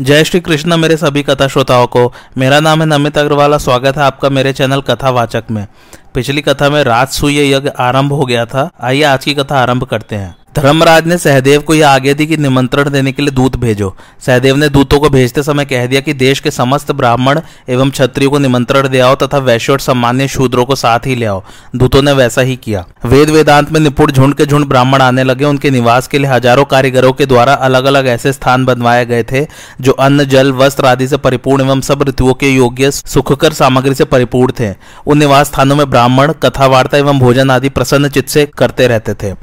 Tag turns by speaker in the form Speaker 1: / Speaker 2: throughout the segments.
Speaker 1: जय श्री कृष्ण, मेरे सभी कथा श्रोताओं को। मेरा नाम है नमित अग्रवाल, स्वागत है आपका मेरे चैनल कथावाचक में। पिछली कथा में राजसूय यज्ञ आरंभ हो गया था। आइए आज की कथा आरंभ करते हैं। धर्मराज ने सहदेव को यह आज्ञा दी कि निमंत्रण देने के लिए दूत भेजो। सहदेव ने दूतों को भेजते समय कह दिया कि देश के समस्त ब्राह्मण एवं क्षत्रियो को निमंत्रण दे आओ तथा वैश्य और सम्मान्य शूद्रों को साथ ही ले आओ। दूतों ने वैसा ही किया। वेद वेदांत में निपुण झुंड के झुंड ब्राह्मण आने लगे। उनके निवास के लिए हज़ारों कारीगरों के द्वारा अलग अलग ऐसे स्थान बनवाए गए थे, जो अन्न, जल, वस्त्र आदि से परिपूर्ण एवं सब ऋतुओं के योग्य, सुखकर सामग्री से परिपूर्ण थे। उन निवास स्थानों में ब्राह्मण कथा वार्ता एवं भोजन आदि प्रसन्न चित्त से करते रहते थे।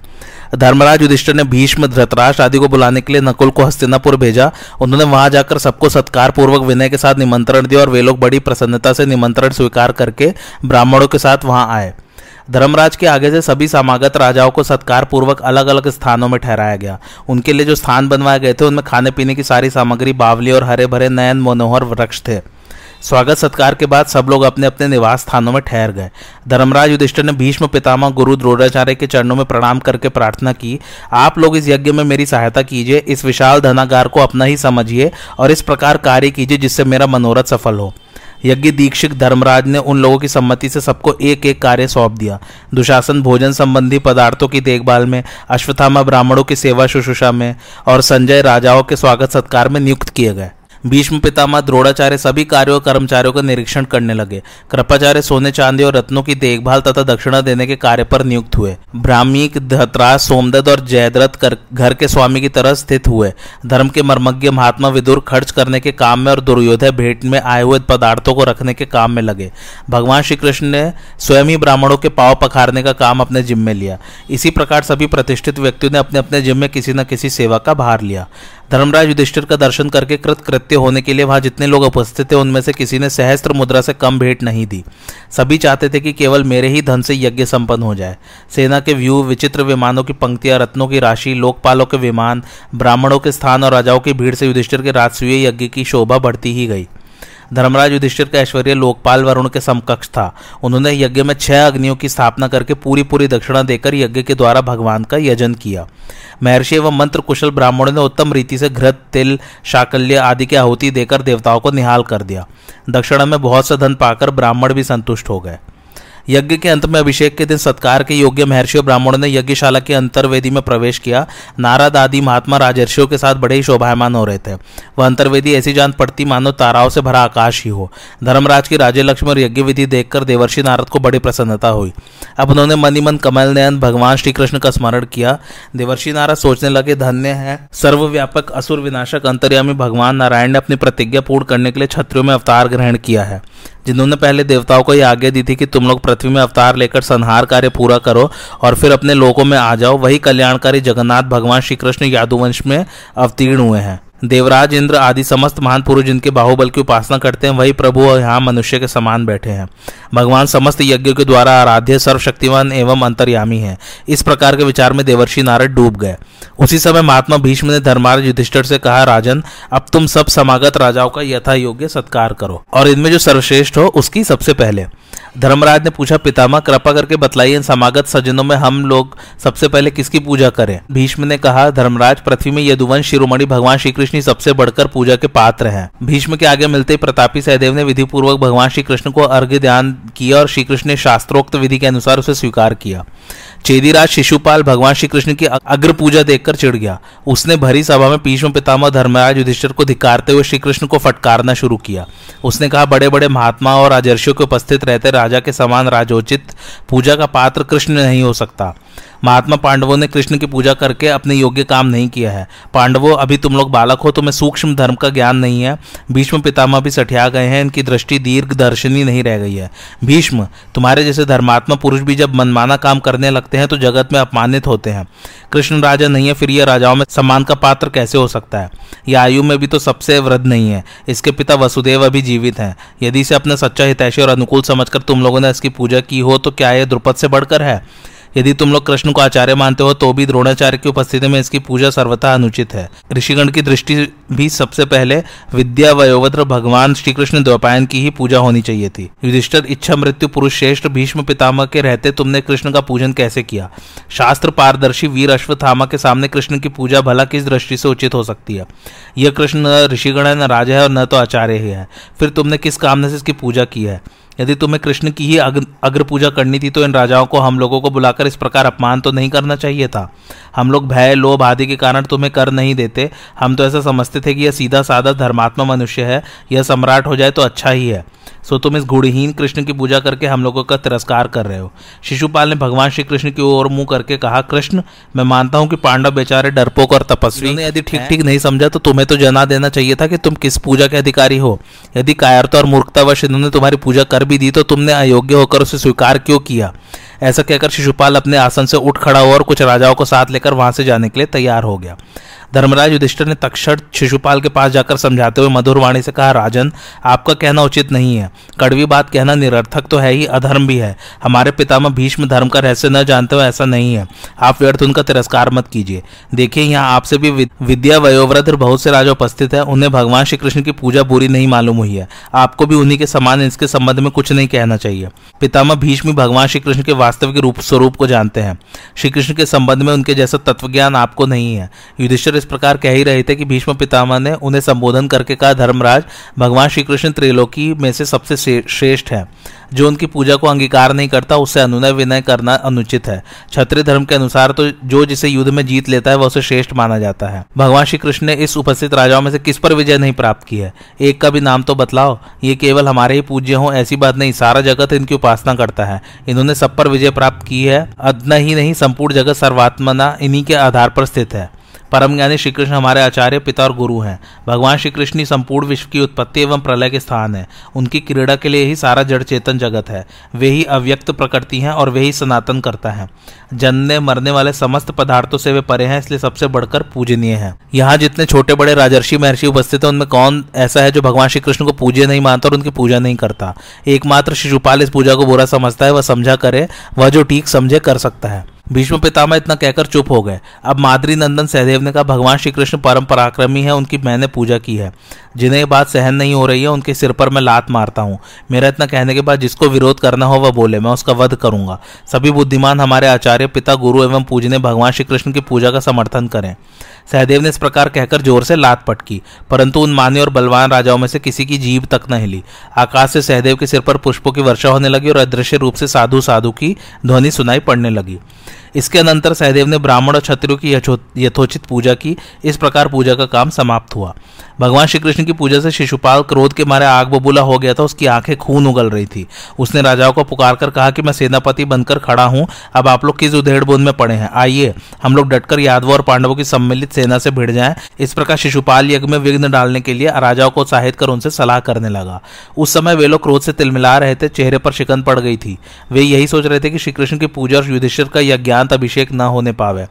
Speaker 1: धर्मराज युधिष्ठिर ने भीष्म धृतराष्ट्र आदि को बुलाने के लिए नकुल को हस्तिनापुर भेजा। उन्होंने वहाँ जाकर सबको सत्कार पूर्वक विनय के साथ निमंत्रण दिया और वे लोग बड़ी प्रसन्नता से निमंत्रण स्वीकार करके ब्राह्मणों के साथ वहाँ आए। धर्मराज के आगे से सभी समागत राजाओं को सत्कार पूर्वक अलग अलग स्थानों में ठहराया गया। उनके लिए जो स्थान बनवाए गए थे, उनमें खाने पीने की सारी सामग्री, बावली और हरे भरे नयन, मनोहर वृक्ष थे। स्वागत सत्कार के बाद सब लोग अपने अपने निवास स्थानों में ठहर गए। धर्मराज युधिष्ठिर ने भीष्म पितामह गुरु द्रोणाचार्य के चरणों में प्रणाम करके प्रार्थना की, आप लोग इस यज्ञ में मेरी सहायता कीजिए, इस विशाल धनागार को अपना ही समझिए और इस प्रकार कार्य कीजिए जिससे मेरा मनोरथ सफल हो। यज्ञ दीक्षित धर्मराज ने उन लोगों की सम्मति से सबको एक एक कार्य सौंप दिया। दुशासन भोजन संबंधी पदार्थों की देखभाल में, अश्वत्थामा ब्राह्मणों की सेवा शुश्रूषा में और संजय राजाओं के स्वागत सत्कार में नियुक्त किए गए। भीष्म पितामह द्रोणाचार्य सभी कार्यों और कर्मचारियों का निरीक्षण करने लगे। कृपाचार्य सोने चांदी और रत्नों की देखभाल तथा दक्षिणा देने के कार्य पर नियुक्त हुए। ब्राह्मीक धतराज, सोमदत्त और जयद्रथ घर के स्वामी की तरह स्थित हुए। धर्म के मर्मज्ञ महात्मा विदुर खर्च करने के काम में और दुर्योधय भेंट में आए हुए पदार्थों को रखने के काम में लगे। भगवान श्री कृष्ण ने स्वयं ही ब्राह्मणों के पाव पखारने का काम अपने जिम्मे लिया। इसी प्रकार सभी प्रतिष्ठित व्यक्तियों ने अपने अपने जिम्मे किसी न किसी सेवा का भार लिया। धर्मराज युधिष्ठिर का दर्शन करके कृत कृत्य होने के लिए वहाँ जितने लोग उपस्थित थे, उनमें से किसी ने सहस्त्र मुद्रा से कम भेंट नहीं दी। सभी चाहते थे कि केवल मेरे ही धन से यज्ञ संपन्न हो जाए। सेना के व्यू विचित्र विमानों की पंक्तियाँ, रत्नों की राशि, लोकपालों के विमान, ब्राह्मणों के स्थान और राजाओं की भीड़ से युधिष्ठिर के राजस्वीय यज्ञ की शोभा बढ़ती ही गई। धर्मराज युधिष्ठिर का ऐश्वर्य लोकपाल वरुण के समकक्ष था। उन्होंने यज्ञ में छह अग्नियों की स्थापना करके पूरी पूरी दक्षिणा देकर यज्ञ के द्वारा भगवान का यजन किया। महर्षि एवं मंत्र कुशल ब्राह्मणों ने उत्तम रीति से घृत, तिल, शाकल्य आदि की आहुति देकर देवताओं को निहाल कर दिया। दक्षिणा में बहुत सा धन पाकर ब्राह्मण भी संतुष्ट हो गए। यज्ञ के अंत में अभिषेक के दिन सत्कार के योग्य महर्षि और ब्राह्मणों ने यज्ञशाला के अंतर्वेदी में प्रवेश किया। नारद आदि महात्मा राजर्षियों के साथ बड़े ही शोभायमान हो रहे थे। वह अंतर्वेदी ऐसी जान पड़ती मानो ताराओं से भरा आकाश ही हो। धर्मराज की राजे लक्ष्मी और यज्ञ विधि देखकर देवर्षि नारद को बड़ी प्रसन्नता हुई। अब उन्होंने मनी मन कमल नयन, भगवान श्री कृष्ण का स्मरण किया। देवर्षि नारद सोचने लगे, धन्य है। सर्वव्यापक असुर विनाशक अंतर्यामी भगवान नारायण ने अपनी प्रतिज्ञा पूर्ण करने के लिए छत्रियों में अवतार ग्रहण किया है। जिन्होंने पहले देवताओं को यह आज्ञा दी थी कि तुम लोग पृथ्वी में अवतार लेकर संहार कार्य पूरा करो और फिर अपने लोगों में आ जाओ। वही कल्याणकारी जगन्नाथ भगवान श्री कृष्ण यादुवंश में अवतीर्ण हुए हैं। देवराज, इंद्र आदि समस्त महान पुरुष जिनके बाहुबल की उपासना करते हैं, वही प्रभु और यहाँ मनुष्य के समान बैठे हैं। भगवान समस्त यज्ञों के द्वारा आराध्य सर्वशक्तिवान एवं अंतर्यामी है। इस प्रकार के विचार में देवर्षि नारद डूब गए। उसी समय महात्मा भीष्म ने धर्मार्थ युधिष्ठिर से कहा, राजन, अब तुम सब समागत राजाओं का यथा योग्य सत्कार करो और इनमें जो सर्वश्रेष्ठ हो, उसकी सबसे पहले। धर्मराज ने पूछा, पितामह, कृपा करके बतलाइए इन समागत सज्जनों में हम लोग सबसे पहले किसकी पूजा करें? भीष्म ने कहा, धर्मराज, पृथ्वी में यदुवंश शिरोमणि भगवान श्री कृष्ण सबसे बढ़कर पूजा के पात्र हैं। भीष्म के आगे मिलते प्रतापी सहदेव ने विधि पूर्वक भगवान श्री कृष्ण को अर्घ्य ध्यान किया और श्री कृष्ण ने शास्त्रोक्त विधि के अनुसार उसे स्वीकार किया। चेदीराज शिशुपाल भगवान श्री कृष्ण की अग्र पूजा देखकर चिड़ गया। उसने भरी सभा में भीष्म पितामह धर्मराज युधिष्ठर को धिकारते हुए श्री कृष्ण को फटकारना शुरू किया। उसने कहा बड़े बड़े महात्मा और राजर्षियों के उपस्थित रहते राजा के समान राजोचित पूजा का पात्र कृष्ण नहीं हो सकता। महात्मा पांडवों ने कृष्ण की पूजा करके अपने योग्य काम नहीं किया है। पांडवों, अभी तुम लोग बालक हो तुम्हें सूक्ष्म धर्म का ज्ञान नहीं है। भीष्म पितामह भी सठिया गए हैं, इनकी दृष्टि दीर्घ दर्शनी नहीं रह गई है। भीष्म, तुम्हारे जैसे धर्मात्मा पुरुष भी जब मनमाना काम करने लगते हैं तो जगत में अपमानित होते हैं। कृष्ण राजा नहीं है, फिर यह राजाओं में सम्मान का पात्र कैसे हो सकता है? यह आयु में भी तो सबसे वृद्ध नहीं है। इसके पिता वसुदेव अभी जीवित हैं। यदि इसे अपने सच्चा हितैषी और अनुकूल समझकर तुम लोगों ने इसकी पूजा की हो तो क्या यह द्रुपद से बढ़कर है? यदि तुम लोग कृष्ण को आचार्य मानते हो तो भी द्रोणाचार्य की उपस्थिति में इसकी पूजा सर्वथा अनुचित है। ऋषिगण की दृष्टि भी सबसे पहले विद्या वयोवद्र भगवान श्री कृष्ण द्वैपायन की ही पूजा होनी चाहिए थी। युधिष्ठर, इच्छा मृत्यु पुरुष श्रेष्ठ भीष्म पितामह के रहते तुमने कृष्ण का पूजन कैसे किया? शास्त्र पारदर्शी वीर अश्वत्थामा के सामने कृष्ण की पूजा भला किस दृष्टि से उचित हो सकती है? यह कृष्ण न ऋषिगण है, न राजा है और न तो आचार्य ही है। फिर तुमने किस कामने से इसकी पूजा की है? यदि तुम्हें कृष्ण की ही अग्र, अग्र पूजा करनी थी तो इन राजाओं को हम लोगों को बुलाकर इस प्रकार अपमान तो नहीं करना चाहिए था। हम लोग भय लोभ आदि के कारण तुम्हें कर नहीं देते। हम तो ऐसा समझते थे कि यह सीधा साधा धर्मात्मा मनुष्य है यह सम्राट हो जाए तो अच्छा ही है। सो तुम इस गुड़हीन कृष्ण की पूजा करके हम लोगों का तिरस्कार कर रहे हो। शिशुपाल ने भगवान श्री कृष्ण की ओर मुँह करके कहा कृष्ण मैं मानता हूँ कि पांडव बेचारे डरपोक और तपस्वी ने यदि ठीक ठीक नहीं समझा तो तुम्हें तो जना देना चाहिए था कि तुम किस पूजा के अधिकारी हो। यदि कायरता और मूर्खतावश इन्होंने तुम्हारी पूजा कर भी दी तो तुमने अयोग्य होकर उसे स्वीकार क्यों किया? ऐसा कहकर शिशुपाल अपने आसन से उठ खड़ा हुआ और कुछ राजाओं को साथ लेकर वहाँ से जाने के लिए तैयार हो गया। धर्मराज युधिष्ठिर ने तक्षण शिशुपाल के पास जाकर समझाते हुए मधुर वाणी से कहा, राजन, आपका कहना उचित नहीं है। कड़वी बात कहना निरर्थक तो है ही, अधर्म भी है। हमारे पितामह भीष्म धर्म का रहस्य न जानते हो, ऐसा नहीं है। आप व्यर्थ उनका तिरस्कार मत कीजिए। देखिए, यहाँ आपसे भी विद्या वयोवृद्ध बहुत से राजा उपस्थित है। उन्हें भगवान श्री कृष्ण की पूजा बुरी नहीं मालूम हुई है। आपको भी उन्हीं के समान इसके संबंध में कुछ नहीं कहना चाहिए। पितामह भीष्म भगवान श्री कृष्ण के वास्तविक रूप स्वरूप को जानते हैं। श्री कृष्ण के संबंध में उनके जैसा तत्वज्ञान आपको नहीं है। युधिष्ठिर इस प्रकार कह ही रहे थे कि भीष्म पितामह ने उन्हें संबोधन करके कहा, धर्मराज, भगवान श्री कृष्ण त्रिलोकी में से सबसे श्रेष्ठ है। जो उनकी पूजा को अंगीकार नहीं करता, उससे अनुनय विनय करना अनुचित है। क्षत्रिय धर्म के अनुसार तो जो जिसे युद्ध में जीत लेता है, वह उसे श्रेष्ठ माना जाता है। भगवान श्री कृष्ण ने इस उपस्थित राजाओं में से किस पर विजय नहीं प्राप्त की है? एक का भी नाम तो बतलाओ। ये केवल हमारे ही पूज्य हो, ऐसी बात नहीं। सारा जगत इनकी उपासना करता है। इन्होंने सब पर विजय प्राप्त की है। अदना ही नहीं, संपूर्ण जगत सर्वात्मना इन्हीं के आधार पर स्थित है। परम ज्ञानी श्री कृष्ण हमारे आचार्य पिता और गुरु हैं। भगवान श्री कृष्ण ही संपूर्ण विश्व की उत्पत्ति एवं प्रलय के स्थान है। उनकी क्रीड़ा के लिए ही सारा जड़ चेतन जगत है। वे ही अव्यक्त प्रकृति हैं और वे ही सनातन करता है। जनने मरने वाले समस्त पदार्थों से वे परे हैं, इसलिए सबसे बढ़कर पूजनीय है। यहाँ जितने छोटे बड़े राजर्षि महर्षि उपस्थित है, उनमें कौन ऐसा है जो भगवान श्री कृष्ण को पूज्य नहीं मानता और उनकी पूजा नहीं करता? एकमात्र शिशुपाल इस पूजा को बुरा समझता है, वह समझा करे, वह जो ठीक समझे कर सकता है। भीष्म पितामह इतना कहकर चुप हो गए। अब माद्री नंदन सहदेव ने कहा, भगवान श्री कृष्ण परम पराक्रमी है, उनकी मैंने पूजा की है। जिन्हें ये बात सहन नहीं हो रही है, उनके सिर पर मैं लात मारता हूँ। मेरा इतना कहने के बाद जिसको विरोध करना हो, वह बोले, मैं उसका वध करूँगा। सभी बुद्धिमान हमारे आचार्य, पिता, गुरु एवं पूजने भगवान श्री कृष्ण की पूजा का समर्थन करें। सहदेव ने इस प्रकार कहकर ज़ोर से लात पटकी, परंतु उन मान्य और बलवान राजाओं में से किसी की जीव तक न हिली। आकाश से सहदेव के सिर पर पुष्पों की वर्षा होने लगी और अदृश्य रूप से साधु साधु की ध्वनि सुनाई पड़ने लगी। इसके अनंतर सहदेव ने ब्राह्मण और क्षत्रियों की यथोचित पूजा की। इस प्रकार पूजा का काम समाप्त हुआ। भगवान श्री कृष्ण की पूजा से शिशुपाल क्रोध के मारे आग बबूला हो गया था, उसकी आँखें खून उगल रही थी। उसने राजाओं को पुकार कर कहा कि मैं सेनापति बनकर खड़ा हूँ। अब आप लोग किस उधेड़ बुंद में पड़े हैं? आइए, हम लोग डटकर यादवों और पांडवों की सम्मिलित सेना से भिड़ जाएँ। इस प्रकार शिशुपाल यज्ञ में विघ्न डालने के लिए राजाओं को उत्साहित कर उनसे सलाह करने लगा। उस समय वे लोग क्रोध से तिलमिला रहे थे, चेहरे पर शिकन पड़ गई थी। वे यही सोच रहे थे कि श्रीकृष्ण की पूजा और युधिष्ठिर का यज्ञांत अभिषेक न होने पावे।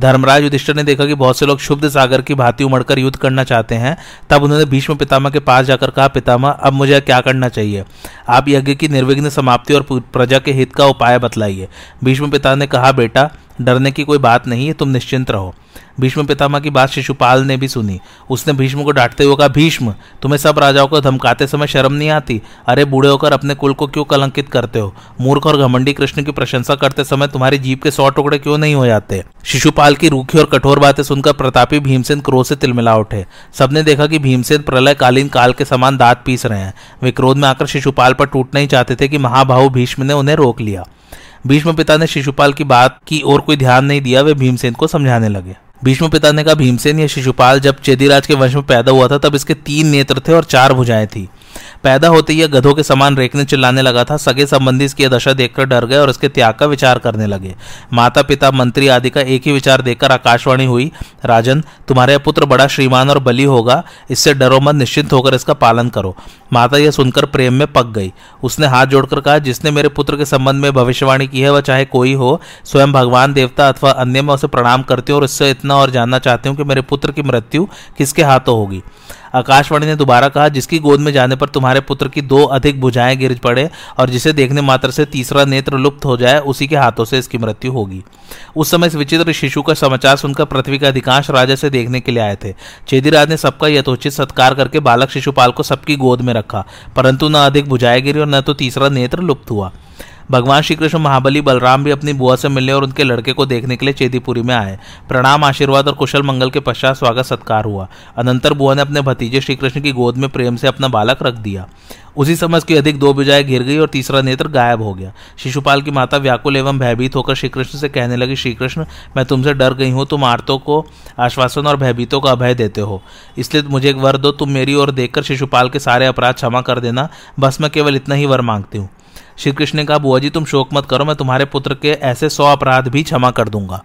Speaker 1: धर्मराज युधिष्ठिर ने देखा कि बहुत से लोग शुद्ध सागर की भांति उमड़कर युद्ध करना चाहते हैं। तब उन्होंने भीष्म पितामह के पास जाकर कहा, पितामह, अब मुझे क्या करना चाहिए? आप यज्ञ की निर्विघ्न समाप्ति और प्रजा के हित का उपाय बतलाइए। भीष्म पिता ने कहा, बेटा, डरने की कोई बात नहीं है, तुम निश्चिंत रहो। भीष्म पितामह की बात शिशुपाल ने भी सुनी। उसने भीष्म को डांटते हुए कहा, भीष्म, तुम्हें सब राजाओं को धमकाते समय शर्म नहीं आती? अरे बूढ़े होकर अपने कुल को क्यों कलंकित करते हो? मूर्ख और घमंडी कृष्ण की प्रशंसा करते समय तुम्हारी जीप के सौ टुकड़े क्यों नहीं हो जाते? शिशुपाल की रूखी और कठोर बातें सुनकर प्रतापी भीमसेन क्रोध से तिलमिला उठे। सबने देखा कि भीमसेन प्रलयकालीन काल के समान दांत पीस रहे हैं। वे क्रोध में आकर शिशुपाल पर टूटना ही चाहते थे कि महाभाव भीष्म ने उन्हें रोक लिया। भीष्म पिता ने शिशुपाल की बात की ओर कोई ध्यान नहीं दिया, वे भीमसेन को समझाने लगे। भीष्म पिता ने कहा, भीमसेन या शिशुपाल, जब चेदीराज के वंश में पैदा हुआ था, तब इसके तीन नेत्र थे और चार भुजाएँ थी। पैदा होते ही गधों के समान रेखने चिल्लाने लगा था। सगे संबंधी इसकी दशा देखकर डर गए और उसके त्याग का विचार करने लगे। माता पिता मंत्री आदि का एक ही विचार देखकर आकाशवाणी हुई, राजन, तुम्हारे पुत्र बड़ा श्रीमान और बली होगा। इससे डरो मत, निश्चिंत होकर इसका पालन करो। माता यह सुनकर प्रेम में पक गई। उसने हाथ जोड़कर कहा, जिसने मेरे पुत्र के संबंध में भविष्यवाणी की है, वह चाहे कोई हो, स्वयं भगवान, देवता अथवा अन्य, में उसे प्रणाम करती हूँ और इससे इतना और जानना चाहती हूँ कि मेरे पुत्र की मृत्यु किसके हाथों होगी? आकाशवाणी ने दोबारा कहा, जिसकी गोद में जाने पर तुम्हारे पुत्र की दो अधिक भुजाएँ गिर पड़े और जिसे देखने मात्र से तीसरा नेत्र लुप्त हो जाए, उसी के हाथों से इसकी मृत्यु होगी। उस समय इस विचित्र शिशु का समाचार सुनकर पृथ्वी के अधिकांश राजा से देखने के लिए आए थे। चेदीराज ने सबका यथोचित सत्कार करके बालक शिशुपाल को सबकी गोद में रखा, परंतु न अधिक बुझाए गिरी और न तो तीसरा नेत्र लुप्त हुआ। भगवान श्री कृष्ण महाबली बलराम भी अपनी बुआ से मिलने और उनके लड़के को देखने के लिए चेदीपुरी में आए। प्रणाम, आशीर्वाद और कुशल मंगल के पश्चात स्वागत, सत्कार हुआ। अनंतर बुआ ने अपने भतीजे श्री कृष्ण की गोद में प्रेम से अपना बालक रख दिया। उसी समय की अधिक दो बिजाय गिर गई और तीसरा नेत्र गायब हो गया। शिशुपाल की माता व्याकुल एवं भयभीत होकर श्रीकृष्ण से कहने लगी, श्रीकृष्ण, मैं तुमसे डर गई हूँ, तुम आरतों को आश्वासन और भयभीतों का अभय देते हो। इसलिए मुझे एक वर दो, तुम मेरी ओर देखकर शिशुपाल के सारे अपराध क्षमा कर देना। बस मैं केवल इतना ही वर मांगती हूँ। श्री कृष्ण ने कहा, बुआ जी, तुम शोक मत करो, मैं तुम्हारे पुत्र के ऐसे सौ अपराध भी क्षमा कर दूँगा।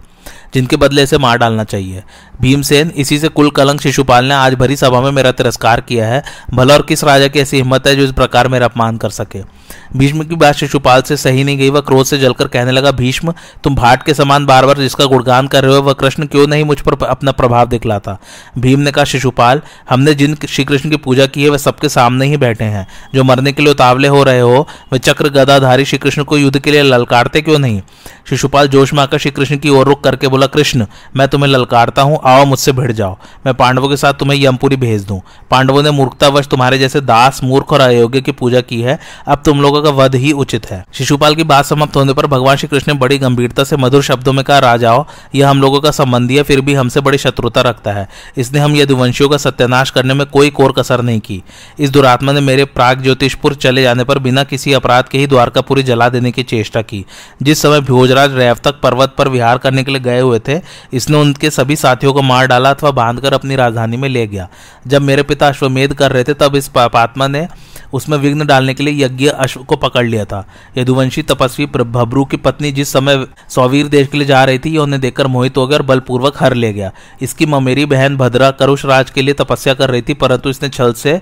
Speaker 1: जिनके बदले इसे मार डालना चाहिए। भीमसेन इसी से कुल कलंक शिशुपाल ने आज भरी सभा में मेरा तिरस्कार किया है। भला और किस राजा की ऐसी हिम्मत है जो इस प्रकार मेरा अपमान कर सके? भीष्म की बात शिशुपाल से सही नहीं गई, वह क्रोध से जलकर कहने लगा, भीष्म, तुम भाट के समान बार बार जिसका गुणगान कर रहे हो, वह कृष्ण क्यों नहीं मुझ पर अपना प्रभाव दिखलाता? भीम ने कहा, शिशुपाल, हमने जिन श्री कृष्ण की पूजा की है, वह सबके सामने ही बैठे हैं। जो मरने के लिए उतावले हो रहे हो, वे चक्र गदाधारी श्री कृष्ण को युद्ध के लिए ललकारते क्यों नहीं? शिशुपाल जोश में आकर श्री कृष्ण की ओर रुक करके बोला कृष्ण मैं तुम्हें ललकारता हूँ, आओ मुझसे भिड़ जाओ। मैं पांडवों के साथ तुम्हें यमपुरी भेज दूँ। पांडवों ने मूर्खतावश तुम्हारे जैसे दास, मूर्ख और अयोग्य की पूजा की है। अब तुम लोगों का वध ही उचित है। शिशुपाल की बात समाप्त होने पर भगवान श्री कृष्ण ने बड़ी गंभीरता से मधुर शब्दों में कहा, राजाओ, यह हम लोगों का संबंधी है, फिर भी हमसे बड़ी शत्रुता रखता है। इसने हम यदुवंशियों का सत्यानाश करने में कोई कोर कसर नहीं की। इस दुरात्मा ने मेरे प्राग ज्योतिषपुर चले जाने पर बिना किसी अपराध के ही द्वारकापुरी जला देने की चेष्टा की, जिस समय भोजराज रेवतक पर्वत पर विहार करने के लिए गए हुए थे, इसने उनके सभी साथियों को मार डाला अथवा बांधकर अपनी राजधानी में ले गया। जब मेरे पिता अश्वमेध कर रहे थे, तब इस पापात्मा ने उसमें विघ्न डालने के लिए यज्ञ अश्व को पकड़ लिया था। यदुवंशी तपस्वी भब्रू की पत्नी जिस समय सौवीर देश के लिए जा रही थी, उन्हें देखकर मोहित हो गया और बलपूर्वक हर ले गया। इसकी ममेरी बहन भद्रा करुष राज के लिए तपस्या कर रही थी, परंतु इसने छल से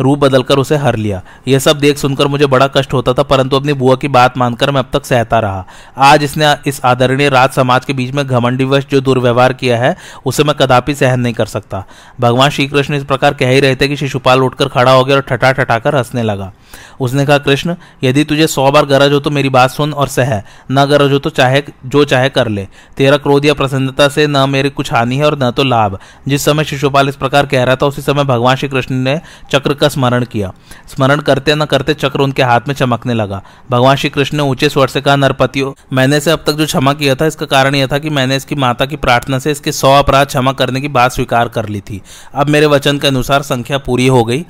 Speaker 1: रूप बदलकर उसे हर लिया। यह सब देख सुनकर मुझे बड़ा कष्ट होता था, परंतु अपनी बुआ की बात मानकर मैं अब तक सहता रहा। आज इसने इस आदरणीय राज समाज के बीच में घमंडीवश जो दुर्व्यवहार किया है, उसे मैं कदापि सहन नहीं कर सकता। भगवान श्री कृष्ण इस प्रकार कह ही रहे थे कि शिशुपाल उठकर खड़ा हो गया और ठटा ठटाकर हंसने लगा। उसने कहा, कृष्ण, यदि तुझे सौ बार गरज हो तो मेरी बात सुन और सह। न गरज हो तो चाहे, जो चाहे कर ले। तेरा क्रोध या प्रसन्नता से न मेरी कुछ हानि है और न तो लाभ। जिस समय शिशुपाल इस प्रकार कह रहा था, उसी समय भगवान श्री कृष्ण ने चक्र का स्मरण किया। स्मरण करते न करते चक्र उनके हाथ में चमकने लगा। भगवान श्री कृष्ण ने ऊँचे स्वर से कहा, नरपतियों, मैंने से अब तक जो क्षमा किया था, इसका कारण यह था कि मैंने इसकी माता की प्रार्थना से इसके सौ अपराध क्षमा करने की बात स्वीकार कर ली थी। अब मेरे वचन के अनुसार संख्या पूरी हो गई।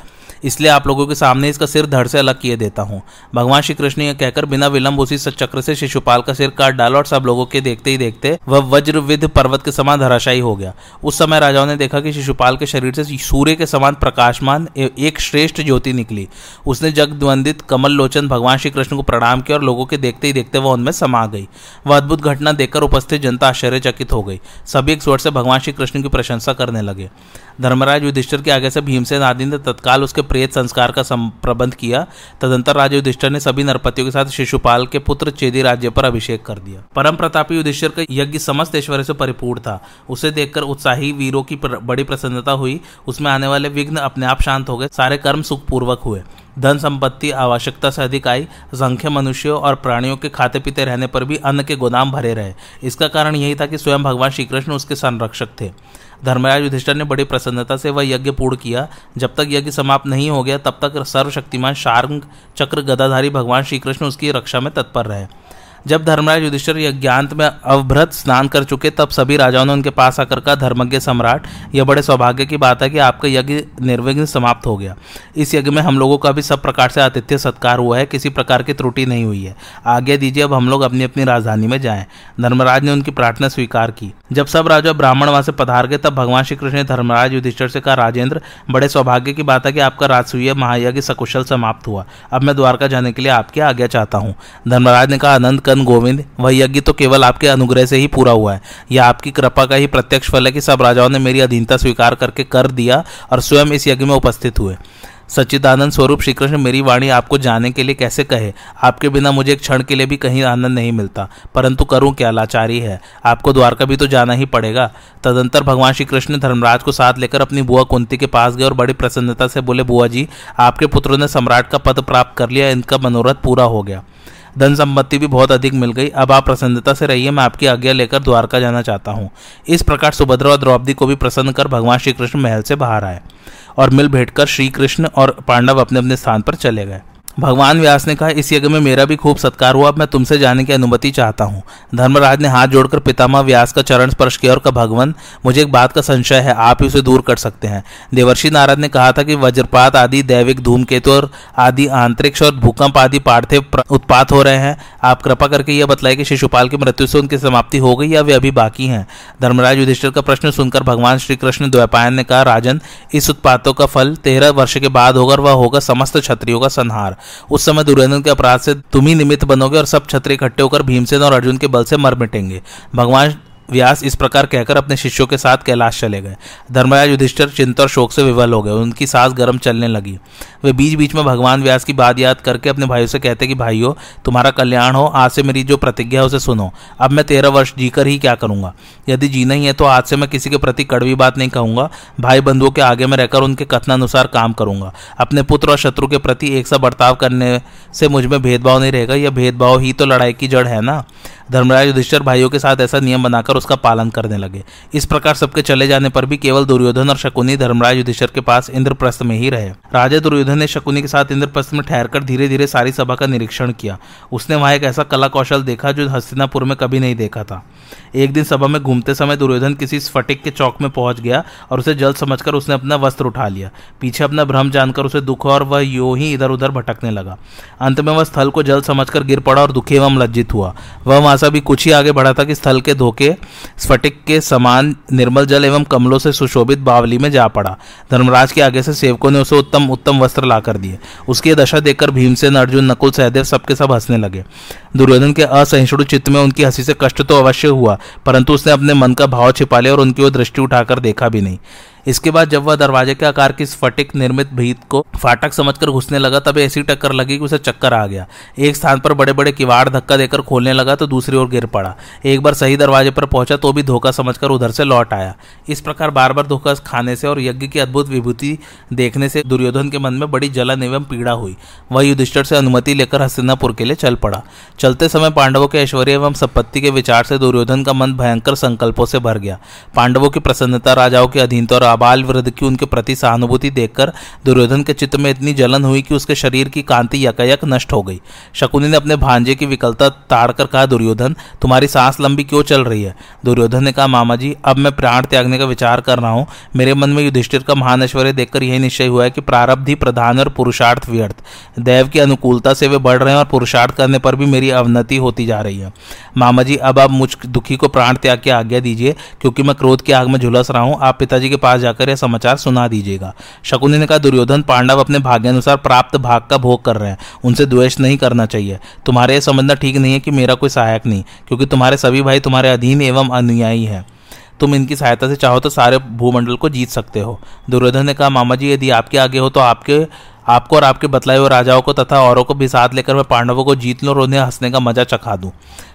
Speaker 1: इसलिए आप लोगों के सामने इसका सिर धड़ से अलग किए देता हूँ। भगवान श्री कृष्ण यह कहकर बिना विलंब उसी चक्र से शिशुपाल का सिर काट डाला और सब लोगों के देखते ही देखते वह वज्र विध पर्वत के समान धराशायी हो गया। उस समय राजाओं ने देखा कि शिशुपाल के शरीर से सूर्य के समान प्रकाशमान एक श्रेष्ठ ज्योति निकली। उसने जगद्वंदित कमल लोचन भगवान श्री कृष्ण को प्रणाम किया और लोगों के देखते ही देखते वह उनमें समा गई। वह अद्भुत घटना देखकर उपस्थित जनता आश्चर्यचकित हो गई। सभी एक स्वर से भगवान श्री कृष्ण की प्रशंसा करने लगे। धर्मराज युधिष्ठिर के आगे से भीमसेन आदि ने तत्काल उसके प्रेत संस्कार का प्रबंध किया। तदंतर राजा युधिष्ठिर ने सभी नरपतियों के साथ शिशुपाल के पुत्र चेदी राज्य पर अभिषेक कर दिया। परम प्रतापी युधिष्ठिर का यज्ञ समस्त ऐश्वर्य से परिपूर्ण था। उसे देखकर उत्साही वीरों की बड़ी प्रसन्नता हुई। उसमें आने वाले विघ्न अपने आप शांत हो गए। सारे कर्म सुखपूर्वक हुए। धन संपत्ति, आवश्यकता से अधिक आई संख्य मनुष्यों और प्राणियों के खाते पीते रहने पर भी अन्न के गोदाम भरे रहे। इसका कारण यही था कि स्वयं भगवान श्रीकृष्ण उसके संरक्षक थे। धर्मराज युधिष्ठर ने बड़ी प्रसन्नता से वह यज्ञ पूर्ण किया। जब तक यज्ञ समाप्त नहीं हो गया, तब तक सर्वशक्तिमान शार्ग चक्र गदाधारी भगवान श्रीकृष्ण उसकी रक्षा में तत्पर रहे। जब धर्मराज युधिष्ठिर यज्ञांत में अवभ्रत स्नान कर चुके, तब सभी राजाओं ने उनके पास आकर कहा, धर्मज्ञ सम्राट, यह बड़े सौभाग्य की बात है कि आपका यज्ञ निर्विघ्न समाप्त हो गया। इस यज्ञ में हम लोगों का भी सब प्रकार से आतिथ्य सत्कार हुआ है, किसी प्रकार की त्रुटि नहीं हुई है। आज्ञा दीजिए, अब हम लोग अपनी अपनी राजधानी में जाएँ। धर्मराज ने उनकी प्रार्थना स्वीकार की। जब सब राजा ब्राह्मण वहाँ से पधार गए, तब भगवान श्री कृष्ण ने धर्मराज युधिष्ठिर से कहा, राजेंद्र, बड़े सौभाग्य की बात है कि आपका राजसूय महायज्ञ सकुशल समाप्त हुआ। अब मैं द्वारका जाने के लिए आपकी आज्ञा चाहता हूँ। धर्मराज ने कहा अनंत कन गोविंद, वह यज्ञ तो केवल आपके अनुग्रह से ही पूरा हुआ है। यह आपकी कृपा का ही प्रत्यक्ष फल है कि सब राजाओं ने मेरी अधीनता स्वीकार करके कर दिया और स्वयं इस यज्ञ में उपस्थित हुए। सच्चिदानंद स्वरूप श्री कृष्ण मेरी वाणी आपको जाने के लिए कैसे कहे? आपके बिना मुझे एक क्षण के लिए भी कहीं आनंद नहीं मिलता, परंतु करूँ क्या? लाचारी है। आपको द्वारका भी तो जाना ही पड़ेगा। तदंतर भगवान श्री कृष्ण धर्मराज को साथ लेकर अपनी बुआ कुंती के पास गए और बड़ी प्रसन्नता से बोले, बुआ जी, आपके पुत्रों ने सम्राट का पद प्राप्त कर लिया, इनका मनोरथ पूरा हो गया। धन संपत्ति भी बहुत अधिक मिल गई। अब आप प्रसन्नता से रहिए, मैं आपकी आज्ञा लेकर द्वारका जाना चाहता हूँ। इस प्रकार सुभद्रा और द्रौपदी को भी प्रसन्न कर भगवान श्री कृष्ण महल से बाहर आए और मिल भेंट कर श्री कृष्ण और पांडव अपने अपने स्थान पर चले गए। भगवान व्यास ने कहा, इस यज्ञ में मेरा भी खूब सत्कार हुआ, अब मैं तुमसे जाने की अनुमति चाहता हूँ। धर्मराज ने हाथ जोड़कर पितामह व्यास का चरण स्पर्श किया और कहा, भगवान, मुझे एक बात का संशय है, आप ही उसे दूर कर सकते हैं। देवर्षि नारद ने कहा था कि वज्रपात आदि, दैविक धूमकेतु और आदि आंतरिक्ष और भूकंप आदि पार्थिव उत्पात हो रहे हैं। आप कृपा करके यह बताइए कि शिशुपाल की मृत्यु से उनकी समाप्ति हो गई या वे अभी बाकी हैं? धर्मराज युधिष्ठिर का प्रश्न सुनकर भगवान श्री कृष्ण द्वैपायन ने कहा, राजन, इस उत्पातों का फल तेरह वर्ष के बाद होगा वह होगा समस्त क्षत्रियों का संहार। उस समय दुर्योधन के अपराध से तुम ही निमित्त बनोगे और सब छत्र इकट्ठे होकर भीमसेन और अर्जुन के बल से मर मिटेंगे। भगवान व्यास इस प्रकार कहकर अपने शिष्यों के साथ कैलाश चले गए। धर्मराज युधिष्ठर चिंता और शोक से विवल हो गए उनकी सांस गर्म चलने लगी। वे बीच बीच में भगवान व्यास की बात याद करके अपने भाइयों से कहते कि, भाइयों, तुम्हारा कल्याण हो, आज से मेरी जो प्रतिज्ञा है उसे सुनो। अब मैं तेरह वर्ष जीकर ही क्या करूँगा? यदि जीना ही है तो आज से मैं किसी के प्रति कड़वी बात नहीं कहूँगा। भाई बंधुओं के आगे में रहकर उनके कथनानुसार काम करूँगा। अपने पुत्र और शत्रु के प्रति एक सा बर्ताव करने से मुझमें भेदभाव नहीं रहेगा। यह भेदभाव ही तो लड़ाई की जड़ है ना? धर्मराज युधिष्ठर भाइयों के साथ ऐसा नियम बनाकर उसका पालन करने लगे। इस प्रकार सबके चले जाने पर भी केवल दुर्योधन और शकुनी धर्मराज युधिष्ठर के पास इंद्रप्रस्थ में ही रहे। राजा दुर्योधन ने शकुनी के साथ इंद्रप्रस्थ में ठहरकर धीरे धीरे सारी सभा का निरीक्षण किया। उसने वहाँ एक ऐसा कला कौशल देखा जो हस्तिनापुर में कभी नहीं देखा था। एक दिन सभा में घूमते समय दुर्योधन किसी स्फटिक के चौक में पहुँच गया और उसे जल्द समझकर उसने अपना वस्त्र उठा लिया। पीछे अपना भ्रम जानकर उसे दुख और वह यो ही इधर उधर भटकने लगा। अंत में वह स्थल को जल्द समझकर गिर पड़ा और दुखी एवं लज्जित हुआ। वह वहाँ से भी कुछ ही आगे बढ़ा था कि स्थल के धोखे, स्फटिक के समान निर्मल जल एवं कमलों से सुशोभित बावली में जा पड़ा। धर्मराज के आगे से सेवकों ने उसे उत्तम उत्तम वस्त्र लाकर दिए। उसकी दशा देखकर भीमसेन, अर्जुन, नकुल, सहदेव सबके सब हंसने लगे। दुर्योधन के असहिष्णु चित्त में उनकी हँसी से कष्ट तो अवश्य हुआ, परंतु उसने अपने मन का भाव छिपा लिया और उनकी ओर दृष्टि उठाकर देखा भी नहीं। इसके बाद जब वह दरवाजे के आकार की स्फटिक निर्मित भीत को फाटक समझकर घुसने लगा, तब ऐसी टक्कर लगी कि उसे चक्कर आ गया। एक स्थान पर बड़े बड़े किवाड़ धक्का देकर खोलने लगा तो दूसरी ओर गिर पड़ा। एक बार सही दरवाजे पर पहुँचा तो भी धोखा समझकर उधर से लौट आया। इस प्रकार बार बार धोखा खाने से और यज्ञ की अद्भुत विभूति देखने से दुर्योधन के मन में बड़ी जलन एवं पीड़ा हुई। वह युधिष्ठर से अनुमति लेकर हस्तिनापुर के लिए चल पड़ा। चलते समय पांडवों के ऐश्वर्य एवं संपत्ति के विचार से दुर्योधन का मन भयंकर संकल्पों से भर गया। पांडवों की प्रसन्नता राजाओं की अधीनता और आबाल वृद्ध की उनके प्रति सहानुभूति देखकर दुर्योधन के चित्त में इतनी जलन हुई कि उसके शरीर की कांति यकायक नष्ट हो गई। शकुनी ने अपने भांजे की विकलता ताड़कर कहा, दुर्योधन, तुम्हारी सांस लंबी क्यों चल रही है? दुर्योधन ने कहा, मामा जी, अब मैं प्राण त्यागने का विचार कर रहा हूँ। मेरे मन में युधिष्ठिर का महान ऐश्वर्य देखकर यही निश्चय हुआ है कि प्रारब्ध ही प्रधान और पुरुषार्थ व्यर्थ। दैव की अनुकूलता से वे बढ़ रहे हैं और पुरुषार्थ करने पर भी मेरी अवनति होती जा रही है। मामा जी, अब आप मुझ दुखी को प्राण त्याग की आज्ञा दीजिए, क्योंकि मैं क्रोध की आग में झुलस रहा हूँ। आप पिताजी के पास जाकर यह समाचार सुना दीजिएगा। शकुनी ने कहा, दुर्योधन पांडव अपने भाग्यानुसार प्राप्त भाग का भोग कर रहे हैं। उनसे द्वेष नहीं करना चाहिए। तुम्हारे यह समझना ठीक नहीं है कि मेरा कोई सहायक नहीं, क्योंकि तुम्हारे सभी भाई तुम्हारे अधीन एवं अनुयायी है। तुम इनकी सहायता से चाहो तो सारे भूमंडल को जीत सकते हो। दुर्योधन ने कहा, मामा जी, यदि आपके आगे हो तो आपके, आपको और आपके बतलाए हुए राजाओं को तथा औरों को भी साथ लेकर मैं पांडवों को जीत लूँ और उन्हें हंसने का मज़ा चखा दूँ।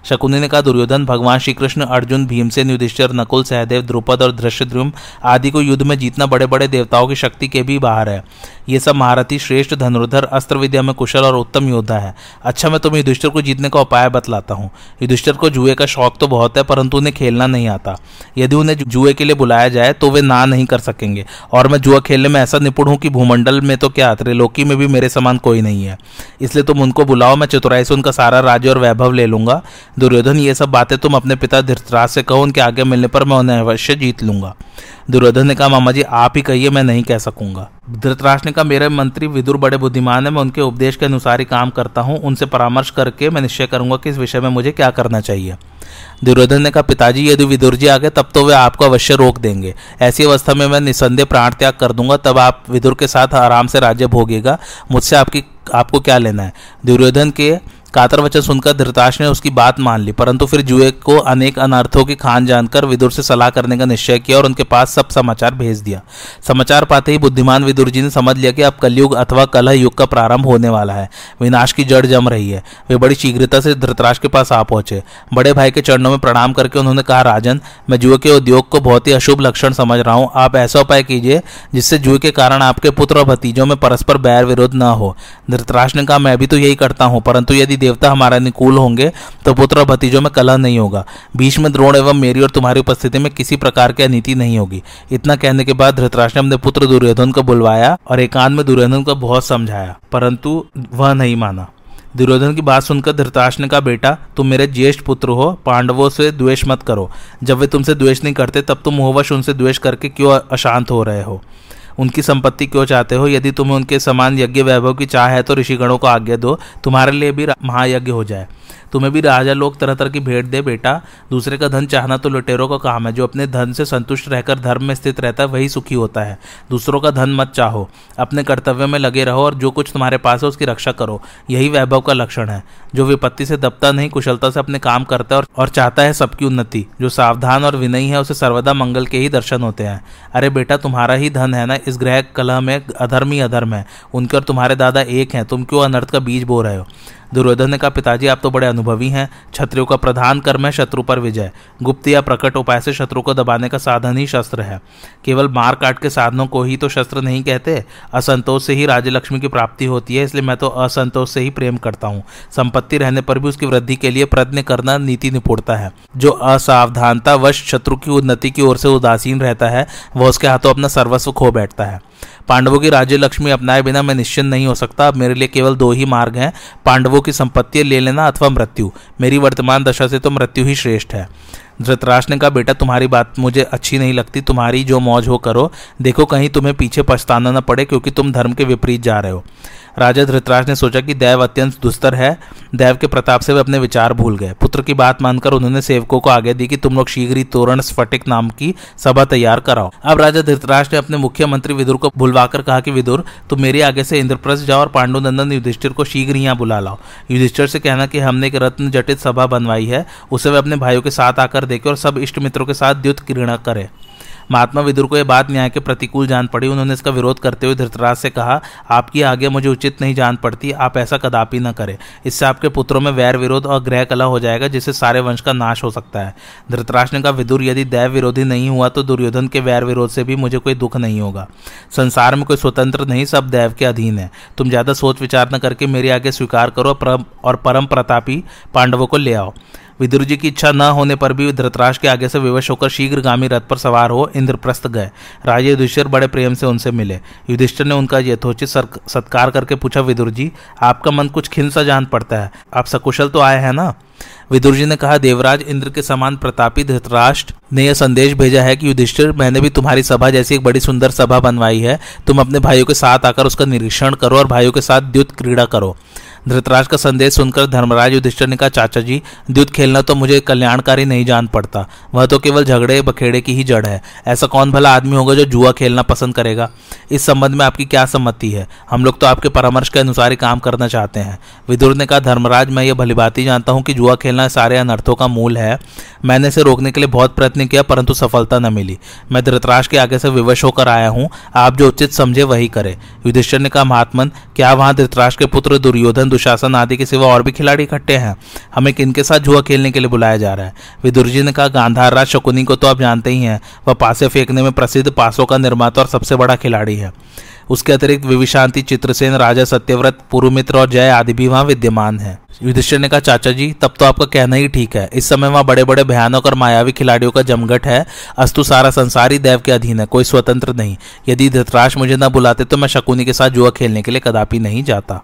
Speaker 1: शकुनी ने कहा, दुर्योधन, भगवान श्री कृष्ण अर्जुन, भीमसेन, युधिष्ठिर, नकुल, सहदेव, द्रुपद और दृश्यद्रुम आदि को युद्ध में जीतना बड़े बड़े देवताओं की शक्ति के भी बाहर है। ये सब महारथी श्रेष्ठ, धनुर्धर, अस्त्र विद्या में कुशल और उत्तम योद्धा है। अच्छा मैं तुम्हें युधिष्ठिर को जीतने का उपाय बतलाता हूँ। युधिष्ठिर को जुए का शौक तो बहुत है, परंतु उन्हें खेलना नहीं आता। यदि उन्हें जुए के लिए बुलाया जाए तो वे ना नहीं कर सकेंगे। और मैं जुआ खेलने में ऐसा निपुण हूँ कि भूमंडल में तो क्या, त्रिलोकी में भी मेरे समान कोई नहीं है। इसलिए तुम उनको बुलाओ, मैं चतुराई से उनका सारा राज्य और वैभव ले लूँगा। दुर्योधन, ये सब बातें तुम अपने पिता धृतराज से कहो, उनके आगे मिलने पर मैं उन्हें अवश्य जीत लूँगा। दुर्योधन ने कहा, मामा जी, आप ही कहिए, मैं नहीं कह सकूँगा। धृतराज ने कहा, मेरे मंत्री विदुर बड़े बुद्धिमान है, मैं उनके उपदेश के अनुसार ही काम करता हूँ, उनसे परामर्श करके मैं निश्चय करूँगा कि इस विषय में मुझे क्या करना चाहिए। दुर्योधन ने कहा, पिताजी, यदि विदुर जी आ गए तब तो वे आपको अवश्य रोक देंगे। ऐसी अवस्था में मैं निसंदेह प्राण त्याग कर दूँगा, तब आप विदुर के साथ आराम से राज्य भोगेगा। मुझसे आपकी, आपको क्या लेना है? दुर्योधन के कातर वचन सुनकर धृतराष्ट्र ने उसकी बात मान ली, परंतु फिर जुए को अनेक अनर्थों की खान जानकर विदुर से सलाह करने का निश्चय किया और उनके पास सब समाचार भेज दिया। समाचार पाते ही बुद्धिमान विदुर जी ने समझ लिया कि अब कलयुग अथवा कलह युग का प्रारंभ होने वाला है। विनाश की जड़ जम रही है। वे बड़ी शीघ्रता से धृतराष्ट्र के पास आ पहुँचे। बड़े भाई के चरणों में प्रणाम करके उन्होंने कहा, राजन, मैं जुए के उद्योग को बहुत ही अशुभ लक्षण समझ रहा हूँ। आप ऐसा उपाय कीजिए जिससे जुए के कारण आपके पुत्र और भतीजों में परस्पर बैर विरोध न हो। धृतराष्ट्र ने कहा, मैं भी तो यही करता हूँ, परंतु यदि देवता हमारा अनुकूल होंगे तो पुत्र और भतीजों में कलह नहीं होगा। बीच में द्रोण एवं मेरी और तुम्हारी उपस्थिति में किसी प्रकार की अनिति नहीं होगी। इतना कहने के बाद धृतराष्ट्र ने पुत्र दुर्योधन को बुलवाया और एकांत में दुर्योधन को बहुत समझाया, परंतु वह नहीं माना। दुर्योधन की बात सुनकर धृतराष्ट्र ने कहा, बेटा, तुम मेरे ज्येष्ठ पुत्र हो, पांडवों से द्वेष मत करो। जब वे तुमसे द्वेष नहीं करते, तब तुम मोहवश उनसे द्वेष करके क्यों अशांत हो रहे हो? उनकी संपत्ति क्यों चाहते हो? यदि तुम्हें उनके समान यज्ञ वैभव की चाह है तो ऋषिगणों को आज्ञा दो। तुम्हारे लिए भी महायज्ञ हो जाए। तुम्हें भी राजा लोग तरह तरह की भेंट दे बेटा। दूसरे का धन चाहना तो लुटेरों का काम है। जो अपने धन से संतुष्ट रहकर धर्म में स्थित रहता है, वही सुखी होता है। दूसरों का धन मत चाहो। अपने कर्तव्य में लगे रहो और जो कुछ तुम्हारे पास है, उसकी रक्षा करो। यही वैभव का लक्षण है। जो विपत्ति से दबता नहीं, कुशलता से अपने काम करता है और चाहता है सबकी उन्नति। जो सावधान और विनयी है, उसे सर्वदा मंगल के ही दर्शन होते हैं। अरे बेटा, तुम्हारा ही धन है ना? इस ग्रह कलह में अधर्म ही अधर्म है। उनके और तुम्हारे दादा एक हैं। तुम क्यों अनर्थ का बीज बो रहे हो? दुर्योधन ने कहा, पिताजी, आप तो बड़े अनुभवी हैं। क्षत्रियों का प्रधान कर्म है, शत्रु पर विजय। गुप्त या प्रकट उपाय से शत्रु को दबाने का साधन ही शस्त्र है। केवल मार काट के साधनों को ही तो शस्त्र नहीं कहते। असंतोष से ही राज्य लक्ष्मी की प्राप्ति होती है, इसलिए मैं तो असंतोष से ही प्रेम करता हूँ। संपत्ति रहने पर भी उसकी वृद्धि के लिए प्रयत्न करना नीति निपुणता है। जो असावधानता वश शत्रु की उन्नति की ओर से उदासीन रहता है, वह उसके हाथों अपना सर्वस्व खो बैठता है। पांडवों की राज्य लक्ष्मी अपनाए बिना मैं निश्चिंत नहीं हो सकता। अब मेरे लिए केवल दो ही मार्ग हैं, पांडवों की संपत्ति ले लेना अथवा मृत्यु। मेरी वर्तमान दशा से तो मृत्यु ही श्रेष्ठ है। धृतराष्ट्र ने कहा, बेटा, तुम्हारी बात मुझे अच्छी नहीं लगती। तुम्हारी जो मौज हो करो। देखो, कहीं तुम्हें पीछे पछताना न पड़े क्योंकि तुम धर्म के विपरीत जा रहे हो। राजा धृतराज ने सोचा कि दैव अत्यंत दुस्तर है। दैव के प्रताप से वे अपने विचार भूल गए। पुत्र की बात मानकर उन्होंने सेवकों को आगे दी कि तुम लोग शीघ्र ही तोरण स्फटिक नाम की सभा तैयार कराओ। अब राजा धृतराज ने अपने मुख्यमंत्री विदुर को बुलवाकर कहा कि, विदुर, तुम मेरे आगे से इंद्रप्रस्थ जाओ और पांडुनंदन युधिष्ठिर को शीघ्र यहाँ बुला लाओ। युधिष्ठिर से कहना कि, हमने एक रत्न जटित सभा बनवाई है। उसे वे अपने भाइयों के साथ आकर देखे और सब इष्ट मित्रों के साथ द्युत क्रीड़ा करे। महात्मा विदुर को यह बात न्याय के प्रतिकूल जान पड़ी। उन्होंने इसका विरोध करते हुए धृतराज से कहा, आपकी आगे मुझे उचित नहीं जान पड़ती, आप ऐसा कदापि न करें। इससे आपके पुत्रों में वैर विरोध और ग्रह कला हो जाएगा, जिससे सारे वंश का नाश हो सकता है। धृतराज ने कहा, विदुर, यदि दैव विरोधी नहीं हुआ तो दुर्योधन के वैर विरोध से भी मुझे कोई दुख नहीं होगा। संसार में कोई स्वतंत्र नहीं, सब दैव के अधीन है। तुम ज़्यादा सोच विचार न करके मेरे आगे स्वीकार करो और परम प्रतापी पांडवों को ले आओ। विदुर जी की इच्छा न होने पर भी धृतराज के आगे से विवश होकर शीघ्रगामी रथ पर सवार हो इंद्रप्रस्थ गए। राजा युधिष्ठिर बड़े प्रेम से उनसे मिले। युधिष्ठिर ने उनका यथोचित सत्कार करके पूछा विदुर जी आपका मन कुछ खिन सा जान पड़ता है। आप सकुशल तो आए हैं ना? विदुर जी ने कहा, देवराज, इंद्र के समान प्रतापी धृतराष्ट्र ने यह संदेश भेजा है कि युधिष्ठिर, मैंने भी तुम्हारी सभा जैसी एक बड़ी सुंदर सभा बनवाई है। तुम अपने भाइयों के साथ आकर उसका निरीक्षण करो और भाइयों के साथ द्युत क्रीड़ा करो। धृतराज का संदेश सुनकर धर्मराज युधिष्ठर ने कहा, चाचा जी द्युत खेलना तो मुझे कल्याणकारी नहीं जान पड़ता। वह तो केवल झगड़े, बखेड़े की ही जड़ है। ऐसा कौन भला आदमी होगा जो जुआ खेलना पसंद करेगा? इस संबंध में आपकी क्या सम्मति है? हम लोग तो आपके परामर्श के अनुसार ही काम करना चाहते हैं। विदुर ने कहा, धर्मराज, मैं ये भलीभांति जानता हूँ कि जुआ खेलना सारे अनर्थों का मूल है। मैंने इसे रोकने के लिए बहुत प्रयत्न किया, परंतु सफलता न मिली। मैं धृतराज के आगे से विवश होकर आया हूँ। आप जो उचित समझे वही करे। युधिष्ठर ने कहा, महात्मन, क्या वहाँ धृतराज के पुत्र दुर्योधन दुशासन आदि के सिवा और भी खिलाड़ी इकट्ठे हैं। हमें किनके साथ जुआ खेलने के लिए बुलाया जा रहा है। विदुर जी ने कहा, गांधार राज शकुनी को तो आप जानते ही हैं, वह पासे फेंकने में प्रसिद्ध पासों का निर्माता और सबसे बड़ा खिलाड़ी है। उसके अतिरिक्त विविशांति चित्रसेन, राजा सत्यव्रत, पुरुमित्र और जय आदि भी वहाँ विद्यमान है। युधिष्ठिर ने कहा, चाचा जी, तब तो आपका कहना ही ठीक है। इस समय वहाँ बड़े बड़े भयानक और मायावी खिलाड़ियों का जमघट है। अस्तु सारा संसार ही देव के अधीन है, कोई स्वतंत्र नहीं। यदि धृतराज मुझे न बुलाते तो मैं शकुनी के साथ जुआ खेलने के लिए कदापि नहीं जाता।